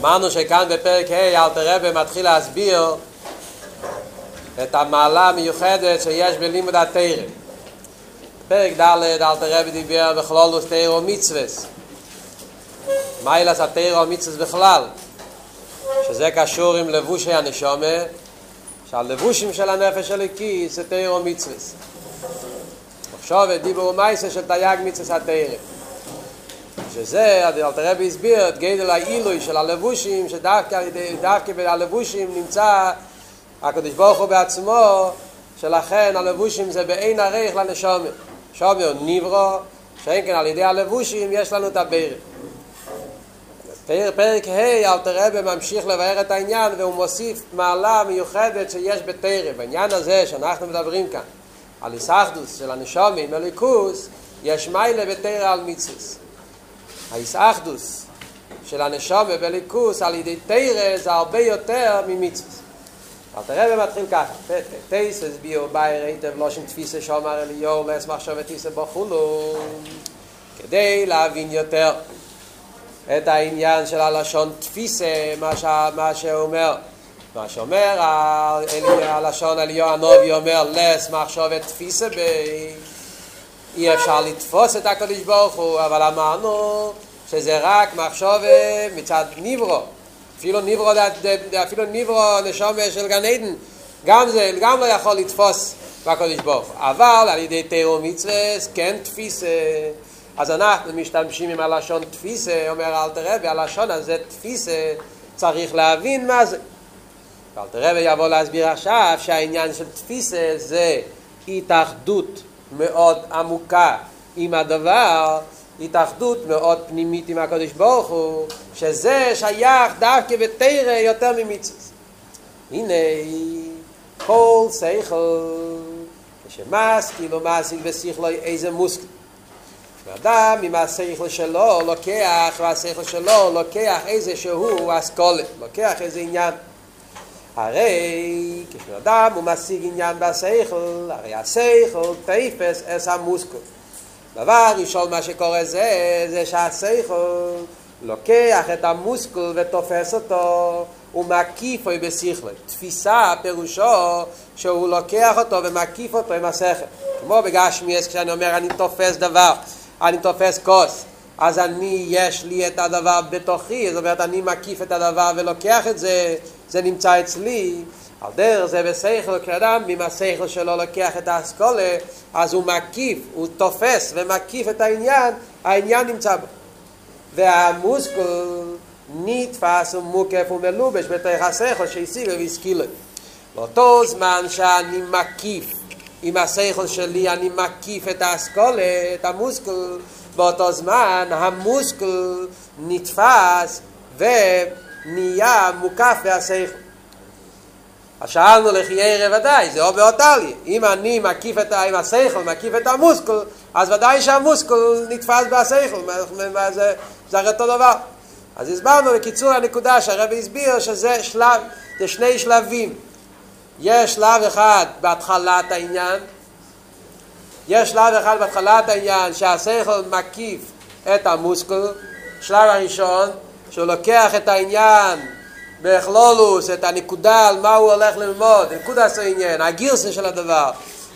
אמרנו שכאן בפרק ה' אלתר רבי מתחיל להסביר את המעלה המיוחדת שיש בלימוד התרא. פרק ד' אלתר רבי דיבר בכלולוס תרא ומצווס. מיילס התרא ומצווס בכלל, שזה קשור עם לבושי הנשומה, שהלבושים של הנפש הכיס זה תרא ומצווס. עכשיו דיבור ומייסה של תייג מצווס התרא. שזה, אלתר רבי הסביר את גדל העילוי של הלבושים, שדווקא בלבושים נמצא הקדוש ברוך הוא בעצמו, שלכן הלבושים זה בעין ערך לנשומר. שומר נברו, שאין כן על ידי הלבושים יש לנו את הברך. פרק ה' אלתר רבי ממשיך לבאר את העניין והוא מוסיף מעלה מיוחדת שיש בתרא. בעניין הזה שאנחנו מדברים כאן על איסאחדוס של הנשומים, מליקוס, יש מיילה בתרא על מיצוס. האיסאחדוס של הנשומה בליכוס על ידי תרא זה הרבה יותר ממצווה. אבל תראה ומתחיל ככה, תייסס ביו בייר היטב לא שם תפיסה שאומר אליהו לס מחשב טיסה בחולו כדי להבין יותר את העניין של הלשון תפיסה, מה, שאומר. מה שאומר הלשון אליהו הנובי אומר לס מחשב תפיסה ב... אי אפשר לתפוס את הקדוש ברוך הוא, אבל אמרנו שזה רק מחשוב מצד ניברו. אפילו ניברו, אפילו ניברו נשום של גן עדן, גם זה, גם לא יכול לתפוס בקדוש ברוך הוא. אבל על ידי תירו מצווה, כן תפיסה. אז אנחנו משתמשים עם הלשון תפיסה, אומר אלתר רבי, הלשון הזה תפיסה, צריך להבין מה זה. אלתר רבי יבוא להסביר עכשיו שהעניין של תפיסה זה התאחדות מאוד עמוקה עם הדבר, התאחדות מאוד פנימית עם הקדוש ברוך הוא, שזה שייך דווקא בתרא יותר ממצווה. הנה, כל שכל, כשמשכיל ומעסיק בשכלו איזה מושכל. אדם עם השכל שלו לוקח, והשכל שלו לוקח איזה שהוא אסכולת, לוקח איזה עניין. הרי כשאדם הוא משיג עניין בשכל, הרי השכל תפס אס המוסקל. דבר ראשון מה שקורה זה, זה שהשכל לוקח את המוסקל ותופס אותו ומקיפו בשכל. תפיסה פירושו שהוא לוקח אותו ומקיף אותו עם השכל. כמו בגשמיאס כשאני אומר אני תופס דבר, אני תופס כוס. אז אני, יש לי את הדבר בתוכי, זאת אומרת, אני מקיף את הדבר ולוקח את זה, זה נמצא אצלי. על דרך זה בשכל, כשאדם עם השכל שלו לוקח את האסכולה, אז הוא מקיף, הוא תופס ומקיף את העניין, העניין נמצא בו. והמוסקול נתפס ומוקף ומלובש בתוך השכל שהשיג והשכיל. באותו זמן שאני מקיף עם השכל שלי, אני מקיף את האסכולה, את המוסקול, באותו זמן המוסקל נתפס ונהיה מוקף בהשכל. אז שאלנו לחיירה ודאי, זה או באותלי. אם אני מקיף את, עם השכל, מקיף את המוסקל, אז ודאי שהמוסקל נתפס בהשכל, זה, זה הרי אותו דבר. אז הסברנו בקיצור הנקודה שהרבי הסביר שזה שלב, זה שני שלבים. יש שלב אחד בהתחלת העניין, יש שלב אחד בהתחלת העניין שהשכל מקיף את המוסקל, שלב הראשון, שהוא לוקח את העניין בכלולוס, את הנקודה על מה הוא הולך ללמוד, נקודה עשה עניין, הגירסה של הדבר.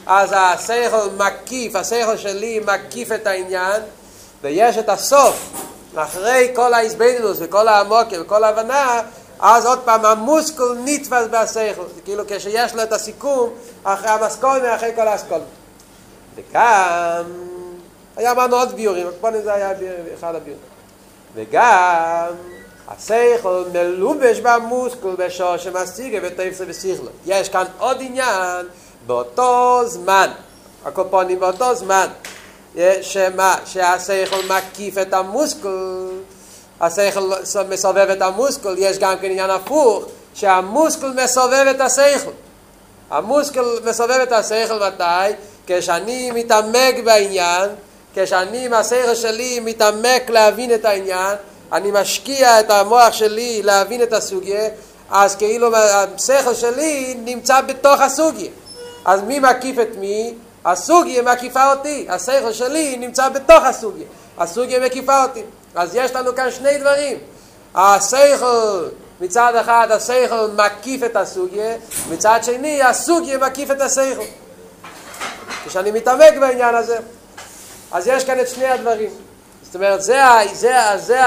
אז השכל מקיף, השכל שלי מקיף את העניין, ויש את הסוף, אחרי כל ההסבדלוס וכל העמוקים וכל ההבנה, אז עוד פעם המוסקל נתפס בהשכל, כאילו כשיש לו את הסיכום אחרי המסקונה, אחרי כל האסכולה. וגם, היה אמרנו עוד ביורים, פה זה היה אחד הביורים. וגם, השכל מלובש במוסקל בשור שמשיגה ותפסה ושכלו. יש כאן עוד עניין, באותו זמן, הקופונים באותו זמן, שמה, שהשכל מקיף את המוסקל, השכל מסובב את המוסקל, יש גם כן עניין הפוך, שהמוסקל מסובב את השכל. המוסקל מסובב את השכל מתי? כשאני מתעמק בעניין, כשאני עם השכל שלי מתעמק להבין את העניין, אני משקיע את המוח שלי להבין את הסוגיה, אז כאילו השכל שלי נמצא בתוך הסוגיה. אז מי מקיף את מי? הסוגיה מקיפה אותי, השכל שלי נמצא בתוך הסוגיה, הסוגיה מקיפה אותי. אז יש לנו כאן שני דברים. הסייכל, מצד אחד הסייכל מקיף את הסוגיה, מצד שני הסוגיה מקיף את הסייכל. כשאני מתעמק בעניין הזה. אז יש כאן את שני הדברים. זאת אומרת, זה, זה, זה,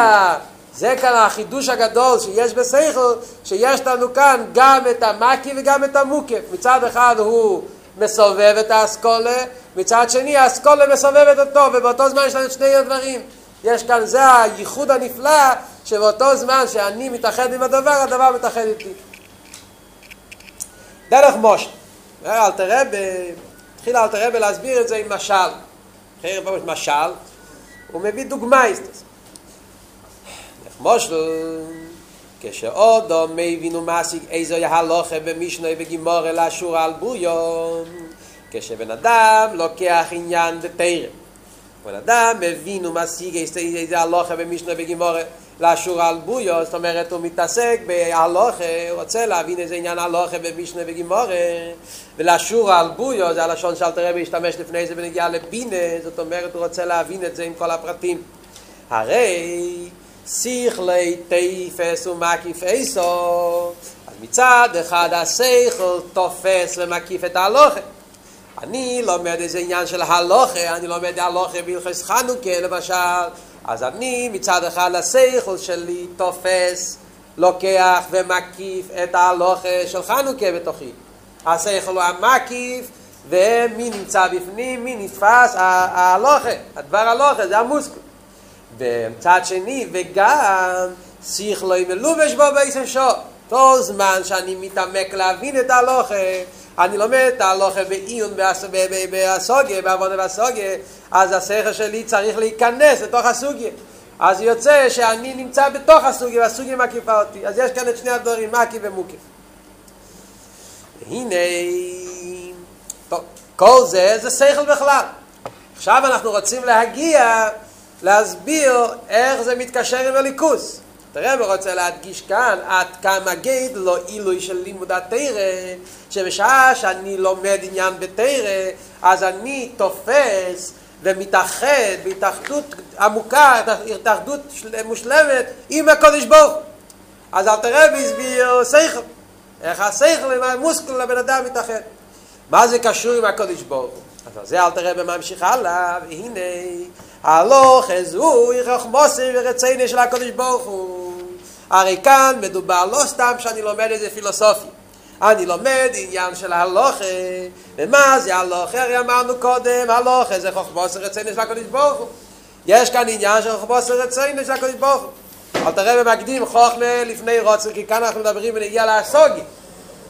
זה כאן החידוש הגדול שיש בסייכל, שיש לנו כאן גם את המקי וגם את המוקף. מצד אחד הוא מסובב את האסכולה, מצד שני האסכולה מסובבת אותו, ובאותו זמן יש לנו את שני הדברים. יש כאן, זה הייחוד הנפלא, שבאותו זמן שאני מתאחד עם הדבר, הדבר מתאחד איתי. דרך מושל. אל תראה, התחיל אל תראה להסביר את זה עם משל. אחרי רב משל, הוא מביא דוגמא דוגמייסטס. מושל, כשאודו מבין ומסיק איזו יהלוכה במשנוי בגימור אל אשור על בויון, כשבן אדם לוקח עניין בתרם. בן אדם מבין ומסיק איזו יהלוכה במשנוי בגימור לאשור על בויו, זאת אומרת הוא מתעסק בהלוכה, הוא רוצה להבין איזה עניין הלוכה במשנה וגימורה ולאשור על בויו, זה הלשון שאל תראה להשתמש לפני זה בנגיעה לבינה, זאת אומרת הוא רוצה להבין את זה עם כל הפרטים. הרי שיכלי תפס ומקיף איסו, אז מצד אחד השכל תופס ומקיף את ההלוכה. אני לומד איזה עניין של הלוכה, אני לומד הלוכה בהלכס חנוכה למשל, אז אני מצד אחד השכל שלי תופס, לוקח ומקיף את ההלוכה של חנוכה בתוכי. השכל הוא המקיף, ומי נמצא בפנים, מי נתפס? ההלוכה, הדבר הלוכה, זה המוסקל. ומצד שני, וגם שכלו מלובש בו בעצם שו. כל זמן שאני מתעמק להבין את ההלוכה, אני לומד את ההלוכה בעיון בסוגיה, בעבודה בסוגיה, אז השכל שלי צריך להיכנס לתוך הסוגיה. אז יוצא שאני נמצא בתוך הסוגיה, והסוגיה מקיפה אותי. אז יש כאן את שני הדברים, מקי ומוקיף. והנה, טוב, כל זה זה שכל בכלל. עכשיו אנחנו רוצים להגיע, להסביר איך זה מתקשר עם הליכוס. הרב רוצה להדגיש כאן עד כמה גייד לא עילוי של לימוד התרא, שבשעה שאני לומד עניין בתרא, אז אני תופס ומתאחד בהתאחדות עמוקה, התאחדות מושלמת עם הקודש ברוך אז אל תראה והסביר שכל, איך השכל עם המוסקל לבן אדם מתאחד. מה זה קשור עם הקודש ברוך אז זה אל תראה בממשיך הלאה, והנה, הלוך איזו חוכמוסי ורציני של הקודש הוא. הרי כאן מדובר לא סתם שאני לומד איזה פילוסופיה. אני לומד עניין של הלוכה, ומה זה הלוכה? הרי אמרנו קודם, הלוכה זה חוכבוס רצינו של הקודש ברוך הוא. יש כאן עניין של חוכבוס רצינו של הקודש ברוך הוא. אל תראה במקדים חוכמה לפני רוצר, כי כאן אנחנו מדברים ונגיע לאסוגי.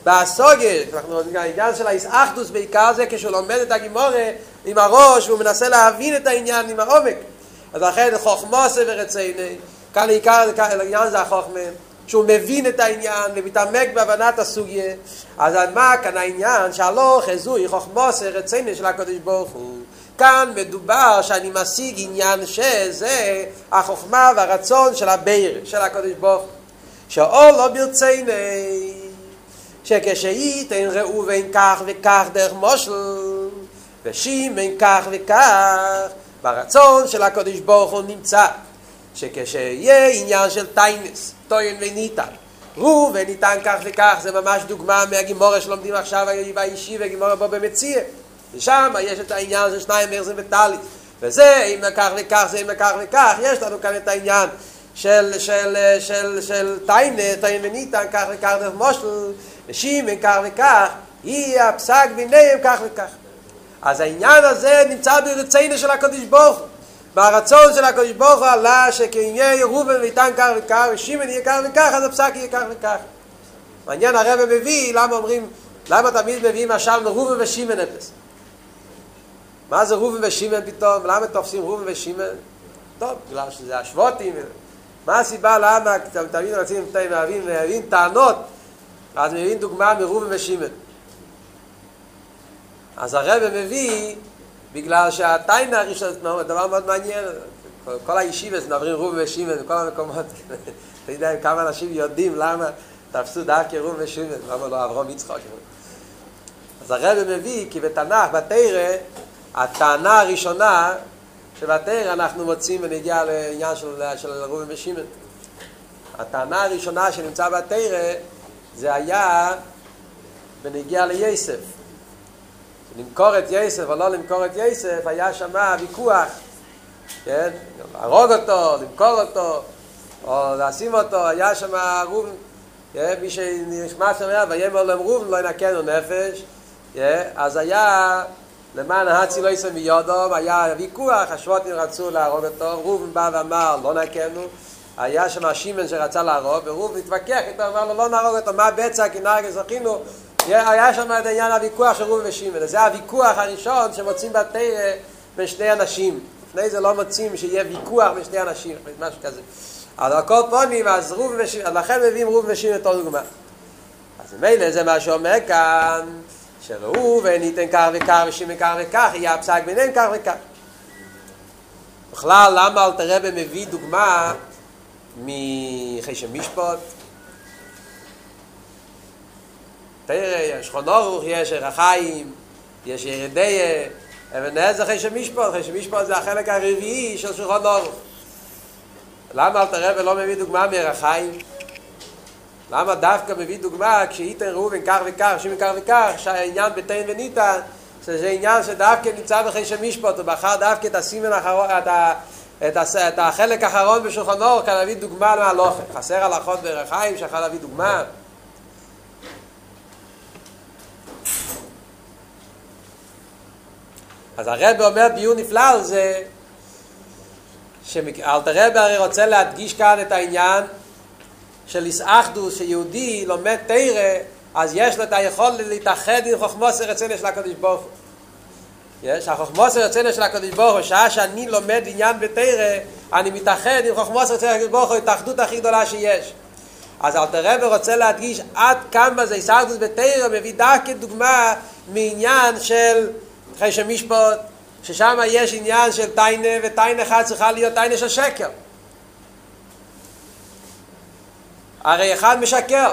באסוגי, אנחנו העניין של האיסאחדוס בעיקר זה כשהוא לומד את הגימורה עם הראש, והוא מנסה להבין את העניין עם העומק. אז לכן חוכמוס ורצינו, כאן עיקר העניין זה החוכמה. שהוא מבין את העניין ומתעמק בהבנת הסוגיה אז מה כאן העניין? שהלא חזוי חוכמוס רציני של הקדוש ברוך הוא. כאן מדובר שאני משיג עניין שזה החוכמה והרצון של הביר של הקדוש ברוך הוא. שאול לא ברציני שכשאיתן ראו ואין כך וכך דרך מושל ושימן כך וכך ברצון של הקדוש ברוך הוא נמצא שכשיהיה עניין של טיינס טוין וניתן. רו וניתן כך וכך, זה ממש דוגמה מהגימורה שלומדים עכשיו באישי והגימורה בו במציע. ושם יש את העניין של שניים מרזים וטלית. וזה, אם כך וכך, זה אם כך וכך, יש לנו כאן את העניין של, של, של, של טיינה, טוין וניתן, כך וכך דרך מושל, ושימן כך וכך, היא הפסק ביניהם כך וכך. אז העניין הזה נמצא ברצינו של הקדוש ברוך הוא. והרצון של הקדוש ברוך הוא עלה שכעניין ראובן ויתן כך וכך ושימן יהיה כך וכך אז הפסק יהיה כך וכך. מעניין הרב מביא למה אומרים למה תמיד מביאים משל מראובן ושימן אפס? מה זה ראובן ושימן פתאום? למה תופסים ראובן ושימן? טוב בגלל שזה השוותים. מה הסיבה למה תמיד רוצים להבין, להבין טענות? אז מביאים דוגמה מראובן ושימן. אז הרב מביא בגלל שהטיינה זה דבר מאוד מעניין, כל הישיבס מדברים רוב ושימן בכל המקומות, אתה יודע כמה אנשים יודעים למה תפסו דרכי רוב ושימן, למה לא אברום יצחוק. אז הרב מביא כי בתנ"ך, בתרא, הטענה הראשונה שבתרא אנחנו מוצאים ונגיע לעניין של, של רוב ושימן. הטענה הראשונה שנמצא בתרא זה היה בנגיע ליסף. למכור את יסף או לא למכור את יסף, היה שם ויכוח, כן? להרוג אותו, למכור אותו, או לשים אותו, היה שם רוב, כן? מי שנכנס שם היה, ויאמר להם רוב, לא ינקנו נפש, כן? אז היה, למען ההצי לא יסם מיודו, היה ויכוח, השבוטים רצו להרוג אותו, רוב בא ואמר, לא נקנו, היה שם שימן שרצה להרוג, ורוב התווכח איתו, אמר לו, לא נהרוג אותו, מה בצע, כי נהרג אזרחינו, היה שם את העניין הוויכוח של רוב ושימן, זה הוויכוח הראשון שמוצאים בתרא בין שני אנשים. לפני זה לא מוצאים שיהיה ויכוח בין שני אנשים, משהו כזה. אז על כל פונים, אז רוב ושימן, לכן מביאים רוב ושימן אותו דוגמה. אז מילא זה מה שאומר כאן, שראובן ייתן כך וכך ושימן כך וכך, יהיה הפסק ביניהם כך וכך. בכלל, למה אלתר מביא דוגמה מחשם משפט? תראה, יש חונורוך, יש רחיים, יש ירדי, אבן עזר חשם משפט, חשם משפט זה החלק הרביעי של שולחון אורוך. למה אל תראה ולא מביא דוגמה מרחיים? למה דווקא מביא דוגמה כשאיתן ראובן כך וכך, שימן כך וכך, שהעניין בתן וניתן, שזה עניין שדווקא נמצא בחשם משפט, הוא בחר דווקא את הסימן האחרון, את, ה, את, ה, את החלק האחרון בשולחן אורוך, כאן להביא דוגמה מהלוכה. חסר הלכות ברחיים שיכול להביא דוגמה. אז הרב אומר ביור נפלא על זה שאלתר רב הרי רוצה להדגיש כאן את העניין של איסאחדוס שיהודי לומד תרא אז יש לו את היכולת להתאחד עם חוכמוס הרצון של הקדוש ברוך הוא. יש, החוכמוס הרצון של הקדוש ברוך הוא שעה שאני לומד עניין בתרא אני מתאחד עם חוכמוס הרצון של הקדוש ברוך הוא התאחדות הכי גדולה שיש אז אלתר רב רוצה להדגיש עד כמה זה איסאחדוס בתרא מביא דווקא דוגמה מעניין של אחרי שמשפט, ששם יש עניין של טיינה, וטיינה אחד צריכה להיות טיינה של שקר. הרי אחד משקר.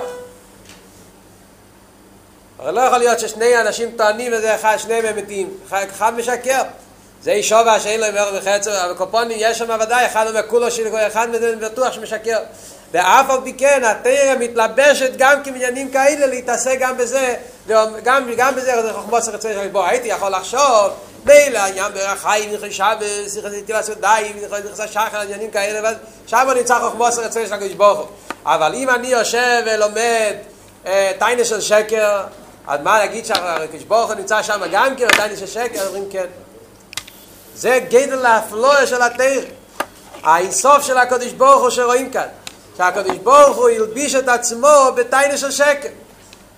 הרי לא יכול להיות ששני אנשים טוענים וזה אחד, שניהם אמיתיים. אחד משקר. זה אישובה שאין לו אמר וחצר, אבל קופונים יש שם ודאי, אחד אומר כולו של אחד מזה בטוח שמשקר. ואף על פי כן, התרא מתלבשת גם כבניינים כאלה להתעסק גם בזה, גם, גם בזה, זה חוכמוס רצוי של בוא, הייתי יכול לחשוב, מילא העניין ברחיים, נכנסה בשיחת נטילת ידיים, נכנסה שחר, עניינים כאלה, שם נמצא חוכמוס רצוי של הקדוש ברוך הוא. אבל אם אני יושב ולומד אה, טיינה של שקר, אז מה להגיד שהקדוש ברוך נמצא שם גם כן, טיינה של שקר, אומרים כן. זה גדל להפלואה של התרא. האינסוף של הקדוש ברוך הוא שרואים כאן. שהקדוש ברוך הוא ילביש את עצמו בטיינה של שקר.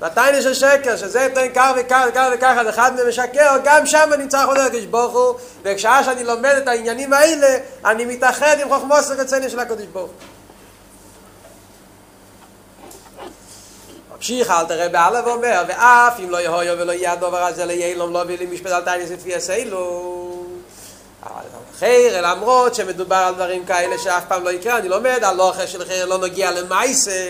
בטיינה של שקר, שזה תן כך וכך וכך וכך, אז אחד מהם משקר, גם שם נמצא חוזר הקדוש ברוך הוא, וכשעה שאני לומד את העניינים האלה, אני מתאחד עם חוכמוס הרצני של הקדוש ברוך הוא. ממשיך אל תראה בעלה ואומר, ואף אם לא יהויו ולא יהיה הדובר הזה ליילום לא בילי משפט על טייניס לפי הסיילו. חיר, למרות שמדובר על דברים כאלה שאף פעם לא יקרה, אני לומד, הלוכה של חיר לא נגיע למייסה,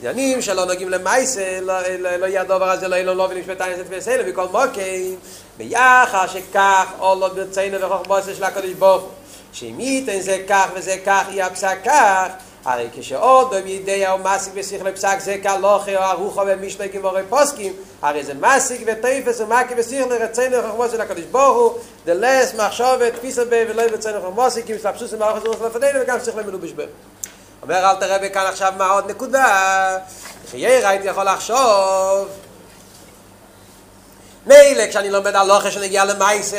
עניינים שלא נוגעים למייסה, לא, לא, לא יהיה הדובר הזה, לא יהיה לו לא העניין של תפיסה, וכל מוקים, ביחר שכך, לא ברצינו וחוכבוסה של ברוך הוא, שאם ייתן זה כך וזה כך, יהיה הפסק כך, הרי כשעוד בידי או מסיק בשכל פסק זה כלוכי או ארוחו במשנה כמורי פוסקים הרי זה מסיק וטייפס ומקי בשכל רצינו חכמו של הקדוש ברוך הוא. דלס מחשובת תפיסה בי ולא יבצענו חכמו כי מסלבסוס עם האוכל זרוך לפנינו וגם שכל מנו בשבר אומר אל תראה בכאן עכשיו מה עוד נקודה חייר הייתי יכול לחשוב. מילא כשאני לומד לוחה שנגיע למייסה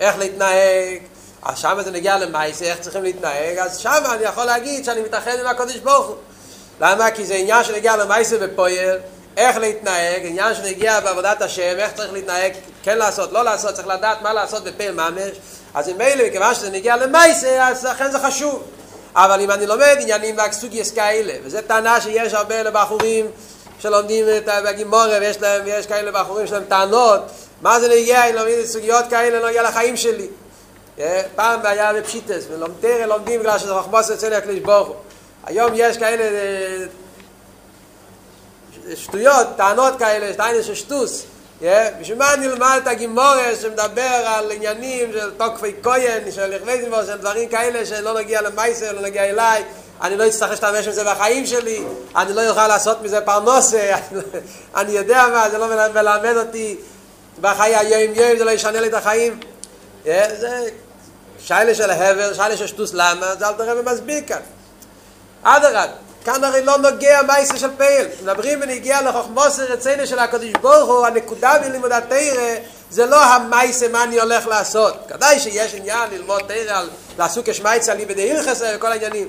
איך להתנהג אז שם זה נגיע למייסה, איך צריכים להתנהג, אז שם אני יכול להגיד שאני מתאחד עם הקודש ברוך הוא. למה? כי זה עניין שנגיע למייסה בפועל, איך להתנהג, עניין שנגיע בעבודת השם, איך צריך להתנהג, כן לעשות, לא לעשות, צריך לדעת מה לעשות בפעל ממש. אז אם מילא, מכיוון שזה נגיע למייסה, אז לכן זה חשוב. אבל אם אני לומד עניינים והסוגייס כאלה, וזו טענה שיש הרבה לבחורים שלומדים את הגימורה, ויש להם, כאלה בחורים שלהם טענות, מה זה נגיע אם לומדים סוגיות כאלה, לא יהיה לחיים שלי. פעם היה בפשיטס, ולומדים לומדים בגלל שזה חוכמוס אצל הקדוש ברוך. היום יש כאלה שטויות, טענות כאלה, טענות של שטוס. בשביל מה נלמד את הגימורס שמדבר על עניינים של תוקפי כהן, של לכבדים של דברים כאלה שלא נגיע למייסר, לא נגיע אליי. אני לא אצטרך להשתמש בזה בחיים שלי, אני לא אוכל לעשות מזה פרנוסה, אני, אני יודע מה, זה לא מלמד אותי בחיי היום יום, זה לא ישנה לי את החיים. זה שיילה של הבר, שיילה של שטוס למה, זה אל תראה ומסביר כאן. אדרבה, כאן הרי לא נוגע מייסה של פייל. מדברים ונגיע לחוכמוסר רצינו של הקדוש ברוך הוא, הנקודה בלימוד התרא זה לא המייסה מה אני הולך לעשות. כדאי שיש עניין ללמוד תרא על לעסוק כשמייצה לי בדי הלכסה וכל העניינים.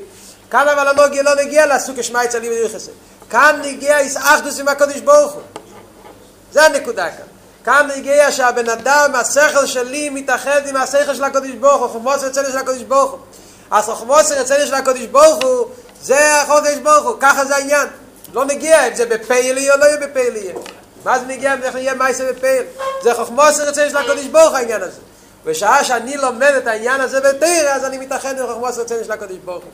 כאן אבל נגיע, לא נגיע לעסוק כשמייצה לי בדי הלכסה. כאן נגיע איסאחדוס עם הקדוש ברוך הוא. זה הנקודה כאן. כאן הגיע שהבן אדם, השכל שלי מתאחד עם השכל של הקדוש ברוך הוא, חוכמוס רצינו של הקדוש ברוך הוא. אז חוכמוס רצינו של הקדוש ברוך הוא, זה הקדוש ברוך הוא, ככה זה העניין. לא נגיע אם זה בפייל או לא יהיה בפייל יהיה. מה זה נגיע אם זה יהיה מייסה בפייל? זה חוכמוס רצינו של הקדוש ברוך העניין הזה. בשעה שאני לומד את העניין הזה בתרא, אז אני מתאחד עם חוכמוס רצינו של הקדוש ברוך הוא.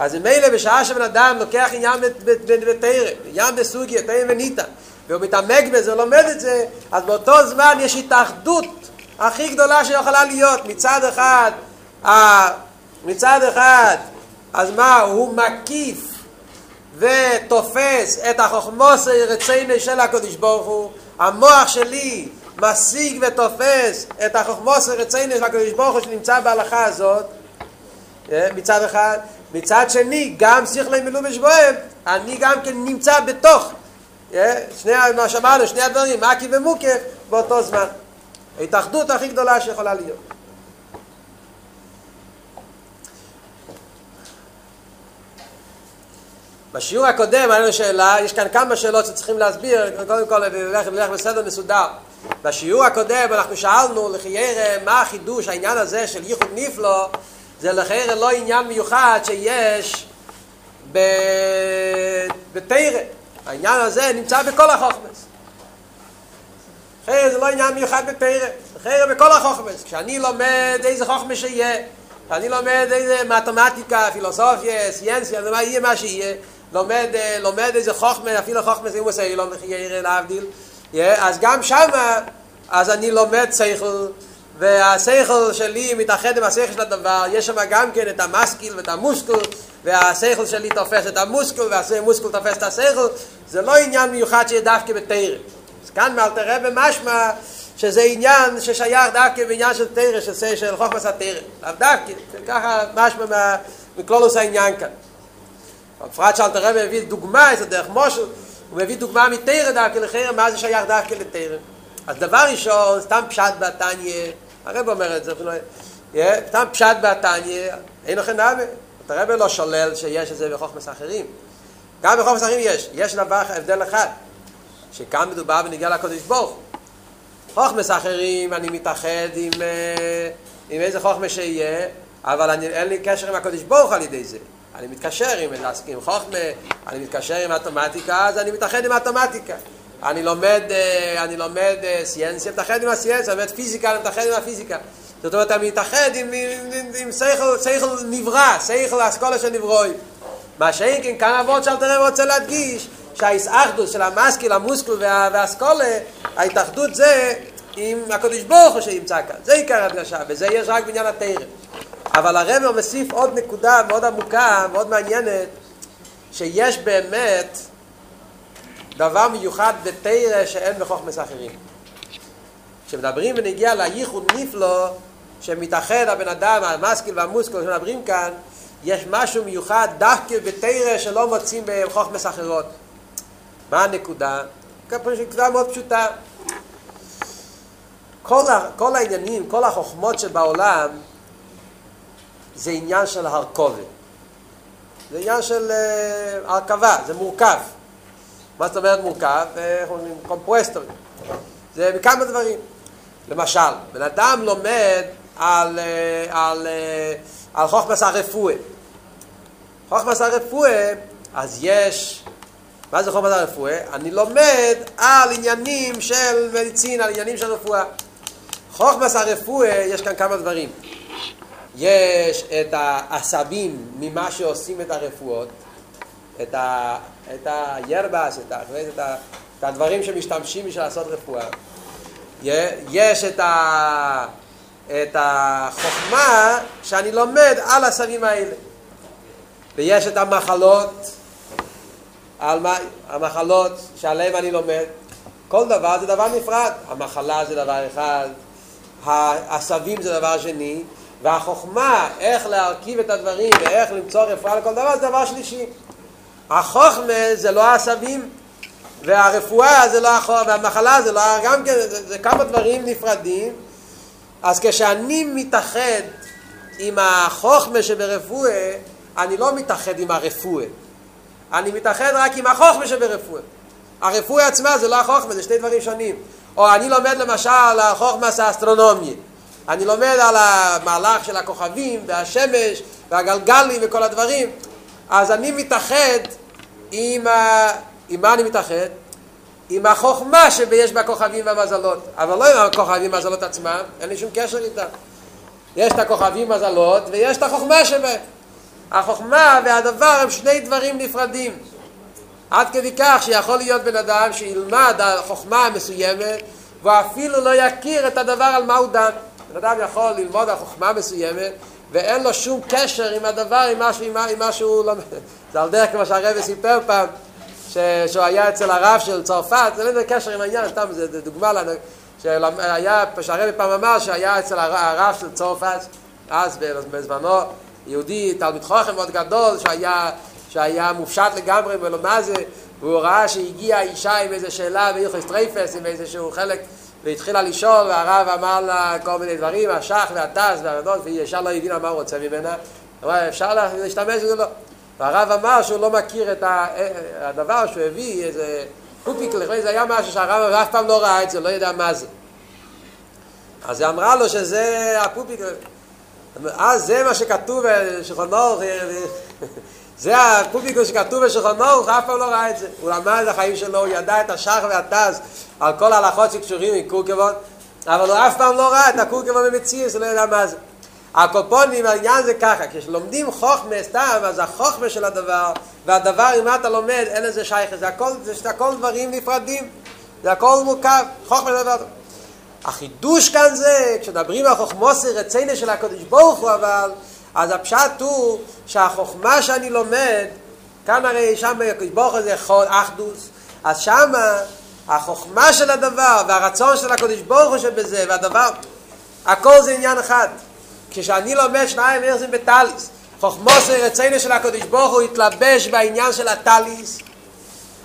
אז מילא בשעה שבן אדם לוקח עניין בתרא, עניין בסוגיה, תרא וניתן, והוא מתעמק בזה, לומד את זה, אז באותו זמן יש התאחדות הכי גדולה שיכולה להיות. מצד אחד, מצד אחד, אז מה, הוא מקיף ותופס את החוכמוס הרציני של הקדוש ברוך הוא, המוח שלי משיג ותופס את החוכמוס הרציני של הקדוש ברוך הוא שנמצא בהלכה הזאת, מצד אחד, מצד שני, גם שכלי מלובש בוהם, אני גם כן נמצא בתוך שני, מה שאמרנו, שני הדברים, מקי ומוקף, באותו זמן. ההתאחדות הכי גדולה שיכולה להיות. בשיעור הקודם היה לנו שאלה, יש כאן כמה שאלות שצריכים להסביר, קודם כל נלך, נלך בסדר מסודר. בשיעור הקודם אנחנו שאלנו לחיירה מה החידוש, העניין הזה של ייחוד נפלו, זה לחיירה לא עניין מיוחד שיש בתרא. העניין הזה נמצא בכל החוכמס. אחרי זה לא עניין מיוחד בתרא, אחרי בכל החוכמס. כשאני לומד איזה חוכמס שיהיה, כשאני לומד איזה מתמטיקה, פילוסופיה, סיינסיה, מה יהיה מה שיהיה, לומד, לומד איזה חוכמה, אפילו חוכמס, אם הוא עושה אילון לחיירה להבדיל, אז גם שמה, אז אני לומד שכל, והשכל שלי מתאחד עם השכל של הדבר, יש שם גם כן את המסקיל ואת המוסקל, והשכל שלי תופס את המוסקל, והמוסקל תופס את השכל, זה לא עניין מיוחד שיהיה דווקא בתרא. אז כאן מאלתר רבי משמע שזה עניין ששייך דווקא בעניין של תרא, של, של חוכמס התרא. לאו דווקא, ככה משמע מכלולוס העניין כאן. בפרט שאלתר רבי מביא דוגמה, זה דרך מושל, הוא מביא דוגמה מתרא דווקא לחרם, מה זה שייך דווקא לתרא. אז דבר ראשון, סתם פשט בתניא, הרב אומר את זה, סתם פשט בתניא, אין לכם נאווה. הרב לא שולל שיש את זה בחוכמס אחרים. גם בחוכמס אחרים יש. יש דבר, הבדל אחד, שכאן מדובר בנגיע לקודש ברוך. חוכמס אחרים, אני מתאחד עם, עם איזה חוכמס שיהיה, אבל אני, אין לי קשר עם הקודש ברוך על ידי זה. אני מתקשר עם, עם חוכמה, אני מתקשר עם מתמטיקה, אז אני מתאחד עם מתמטיקה. אני לומד, אני לומד סיינסיה, מתאחד עם הסיינסיה, אני לומד פיזיקה, אני מתאחד עם הפיזיקה. זאת אומרת, אני מתאחד עם, עם, עם, שכל, שכל נברא, שכל האסכולה של נברואי. מה שאין כן, כאן אבות שאלת הרב רוצה להדגיש, שהאיסאחדוס של המסקיל, המוסקל וה, והאסכולה, ההתאחדות זה עם הקדוש ברוך הוא שנמצא כאן. זה עיקר הדגשה, וזה יש רק בעניין התרם. אבל הרב מוסיף עוד נקודה מאוד עמוקה, מאוד מעניינת, שיש באמת דבר מיוחד בתרא שאין בחוכמס אחרים. כשמדברים ונגיע לייחוד נפלו, שמתאחד הבן אדם, המשכיל והמוסקל שמדברים כאן, יש משהו מיוחד דווקא בתרא שלא מוצאים בחוכמס אחרות. מה הנקודה? נקודה מאוד פשוטה. כל, ה, כל העניינים, כל החוכמות שבעולם, זה עניין של הרכובת. זה עניין של uh, הרכבה, זה מורכב. מה זאת אומרת מורכב? קומפרסטורי. זה בכמה דברים. למשל, בן אדם לומד על, על, על חוכמס הרפואה. חוכמס הרפואה, אז יש, מה זה חוכמס הרפואה? אני לומד על עניינים של מדיצין, על עניינים של רפואה. חוכמס הרפואה, יש כאן כמה דברים. יש את העשבים ממה שעושים את הרפואות, את, ה, את הירבס, את, ה, את, ה, את הדברים שמשתמשים בשביל לעשות רפואה. יש את, ה, את החוכמה שאני לומד על הסבים האלה. ויש את המחלות, על מה, המחלות שעליהן אני לומד. כל דבר זה דבר נפרד. המחלה זה דבר אחד, העשבים זה דבר שני, והחוכמה, איך להרכיב את הדברים ואיך למצוא רפואה לכל דבר, זה דבר שלישי. החוכמה זה לא העשבים, והרפואה זה לא החוכמה, והמחלה זה לא, גם כן, זה, זה כמה דברים נפרדים. אז כשאני מתאחד עם החוכמה שברפואה, אני לא מתאחד עם הרפואה. אני מתאחד רק עם החוכמה שברפואה. הרפואה עצמה זה לא החוכמה, זה שני דברים שונים. או אני לומד למשל על החוכמה האסטרונומיה. אני לומד על המהלך של הכוכבים והשמש והגלגלים וכל הדברים. אז אני מתאחד עם, ה... עם מה אני מתאחד? עם החוכמה שיש בכוכבים והמזלות. אבל לא עם הכוכבים והמזלות עצמם, אין לי שום קשר איתם. יש את הכוכבים והמזלות ויש את החוכמה שבהם. החוכמה והדבר הם שני דברים נפרדים. עד כדי כך שיכול להיות בן אדם שילמד החוכמה המסוימת ואפילו לא יכיר את הדבר על מה הוא דן. בן אדם יכול ללמוד על חוכמה מסוימת ואין לו שום קשר עם הדבר, עם עם משהו לומד. זה על דרך כמו שהרבא סיפר פעם, ש, שהוא היה אצל הרב של צרפת, זה לא יודע קשר עם העניין, סתם זה דוגמה לנו, שהיה, שהרבא פעם אמר שהיה אצל הרב של צרפת, אז בזמנו, יהודי, תלמיד חוכם מאוד גדול, שהיה, שהיה מופשט לגמרי ולא מה זה, והוא ראה שהגיעה אישה עם איזו שאלה בהלכות טרייפס, עם איזשהו חלק, והתחילה לשאול, והרב אמר לה כל מיני דברים, הש"ך והט"ז והרדות, והיא ישר לא הבינה מה הוא רוצה ממנה. אמרה, אפשר להשתמש בזה? לא. והרב אמר שהוא לא מכיר את הדבר שהוא הביא, איזה פופיקל, זה היה משהו שהרב אף פעם לא ראה את זה, לא יודע מה זה. אז היא אמרה לו שזה הפופיקל. אז זה מה שכתוב בשולחן אורך, זה הפופיקוס שכתוב בשולחן אורך, אף פעם לא ראה את זה. הוא למד את החיים שלו, הוא ידע את השח והטז על כל ההלכות שקשורים עם קורקבון, אבל הוא אף פעם לא ראה את הקורקבון במציאות, הוא לא יודע מה זה. הקופונים, העניין זה ככה, כשלומדים חוכמה סתם, אז החוכמה של הדבר, והדבר, אם אתה לומד, אין לזה שייך, זה הכל, זה הכל דברים נפרדים, זה הכל מורכב, חוכמה של הדבר. החידוש כאן זה, כשדברים על חוכמוסי רציני של הקדוש ברוך הוא אבל, אז הפשט הוא שהחוכמה שאני לומד, כאן הרי שם הקדוש ברוך הוא זה אחדוס, אז שמה החוכמה של הדבר והרצון של הקדוש ברוך הוא שבזה והדבר, הכל זה עניין אחד. כשאני לומד שניים ערזים בטליס, חוכמוסי רציני של הקדוש ברוך הוא התלבש בעניין של הטליס,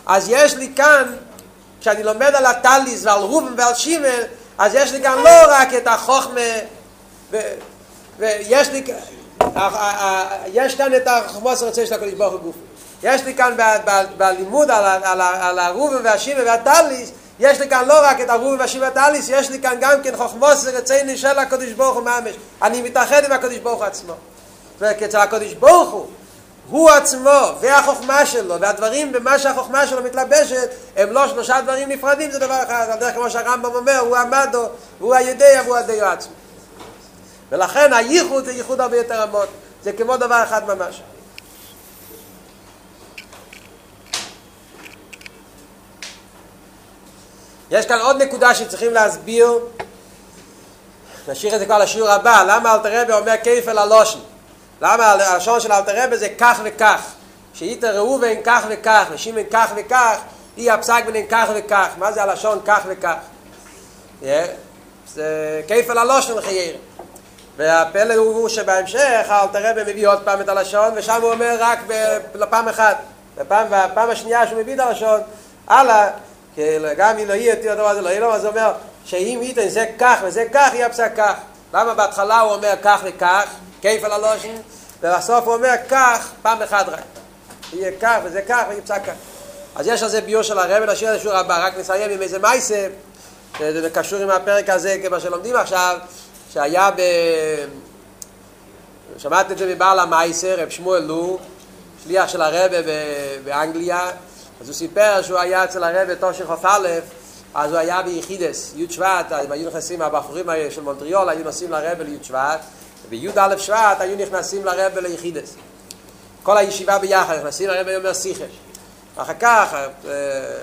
אז יש לי כאן, כשאני לומד על הטליס ועל רובן ועל שימל, אז יש לי כאן לא רק את החוכמה, ויש לי, יש כאן את החוכמוס הרצה של הקדוש ברוך הוא גוף. יש לי כאן בלימוד על הרובים והשיבה והטליס, יש לי כאן לא רק את הרובים והשיבה והטליס, יש לי כאן גם כן חוכמוס הרצה של הקדוש ברוך הוא ממש. אני מתאחד עם הקדוש ברוך הוא עצמו. וכאצל הקדוש ברוך הוא, הוא עצמו והחוכמה שלו והדברים במה שהחוכמה שלו מתלבשת הם לא שלושה דברים נפרדים זה דבר אחד על דרך כמו שהרמב"ם אומר הוא המדו והוא הידיע והוא הדיו עצמו ולכן הייחוד זה ייחוד הרבה יותר עמוד זה כמו דבר אחד ממש יש כאן עוד נקודה שצריכים להסביר. נשאיר את זה כבר לשיעור הבא. למה אלתר רבי אומר כיפל הלושן? למה הלשון של אלתר רבי זה כך וכך? שאיתר ראובן כך וכך ושימן כך וכך היא הפסק ביניהם כך וכך. מה זה הלשון כך וכך? זה כיפל הלושן חייר והפלא הוא שבהמשך אלתר רבי מביא עוד פעם את הלשון ושם הוא אומר רק בפעם אחת. בפעם השנייה שהוא מביא את הלשון הלאה גם אם לא יהיה יותר דבר זה לא יהיה לו אז הוא אומר שאם איתן זה כך וזה כך יהיה הפסק כך למה בהתחלה הוא אומר כך וכך כיפל הלושן, ובסוף הוא אומר כך פעם אחת רק. יהיה כך וזה כך ויהיה פסק כך. אז יש על זה ביור של הרב, נשאיר לשיעור הבא, רק נסיים עם איזה מייסה, שזה קשור עם הפרק הזה, כמו שלומדים עכשיו, שהיה ב... שמעתי את זה מבעל המייסה, רב שמואל לו, שליח של הרב באנגליה, אז הוא סיפר שהוא היה אצל הרב בתושך א', אז הוא היה ביחידס, י' שבט, הם היו נכנסים, הבחורים של מונטריול היו נוסעים לרב לי' שבט, בי"א שבט היו נכנסים לרב ליחידס. כל הישיבה ביחד, נכנסים לרב אומר שיחש. אחר כך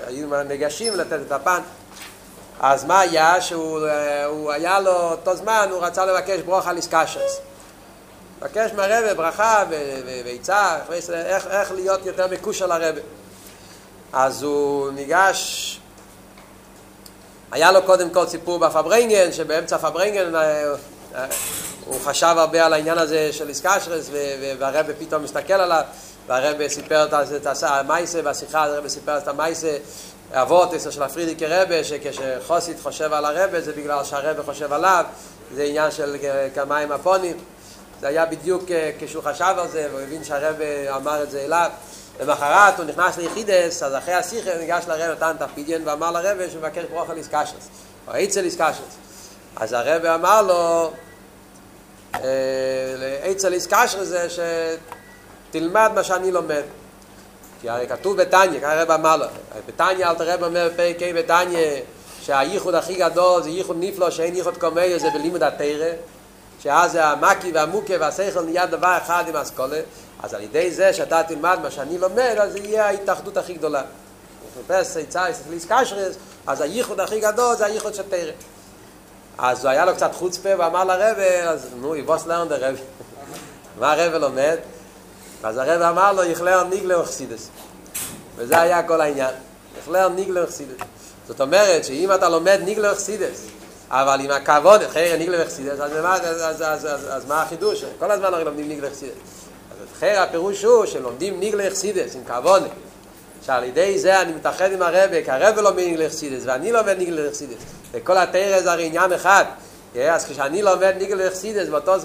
היו ניגשים לתת את הפן. אז מה היה? שהוא היה לו אותו זמן, הוא רצה לבקש ברוך על איסקשרס. מבקש מהרבה ברכה ועצה, איך, איך להיות יותר מקושר לרבה. אז הוא ניגש, היה לו קודם כל סיפור בפברנגן, שבאמצע הפברנגן אה, אה, הוא חשב הרבה על העניין הזה של איסקשרס, והרבה פתאום מסתכל עליו, והרבה סיפר את המייסה, והשיחה, הרבה סיפר את המייסה, אבות של הפרידיקי רבה, שכשחוסית חושב על הרבה זה בגלל שהרבה חושב עליו, זה עניין של כמיים הפונים. זה היה בדיוק כשהוא חשב על זה, והוא הבין שהרבה אמר את זה אליו. למחרת הוא נכנס ליחידס, אז אחרי השיחה ניגש לרב, נתן תפקידיין ואמר לרב שהוא מבקש ברוך על איסקשס, או עצל איסקשס. אז הרב אמר לו, עצל איסקשס זה שתלמד מה שאני לומד. כי הרי כתוב בתניא, ככה הרב אמר לו, בתניא אל תרב אומר בפרק ה' בתניא, שהייחוד הכי גדול זה ייחוד נפלא שאין ייחוד קומיה זה בלימוד התרא, שאז המקי והמוקה והשכל נהיה דבר אחד עם אסכולה, אז על ידי זה שאתה תלמד מה שאני לומד, אז זה יהיה ההתאחדות הכי גדולה. מחפש עצה, יסתכליס קשרס, אז הייחוד הכי גדול זה הייחוד של תרא. אז הוא היה לו קצת חוצפה ואמר לרב, אז נו, יבוס לרן דה רב. מה הרב לומד? אז הרב אמר לו, יכלר ניגלר אכסידס. וזה היה כל העניין. יכלר ניגלר אכסידס. זאת אומרת שאם אתה לומד ניגלר אכסידס, אבל עם הכבוד, חייר ניגלר אכסידס, אז, אז, אז, אז, מה החידוש? כל הזמן הרי לומדים ניגלר אכסידס. חייר הפירוש הוא שלומדים ניגלר אכסידס עם כבוד. שעל ידי זה אני מתאחד עם הרבה, כי הרבה לומד ניגלר אכסידס, ואני לומד ניגלר אכסידס. וכל התרא זה הרי עניין אחד. אז כשאני לומד ניגלר אכסידס, באותו זמן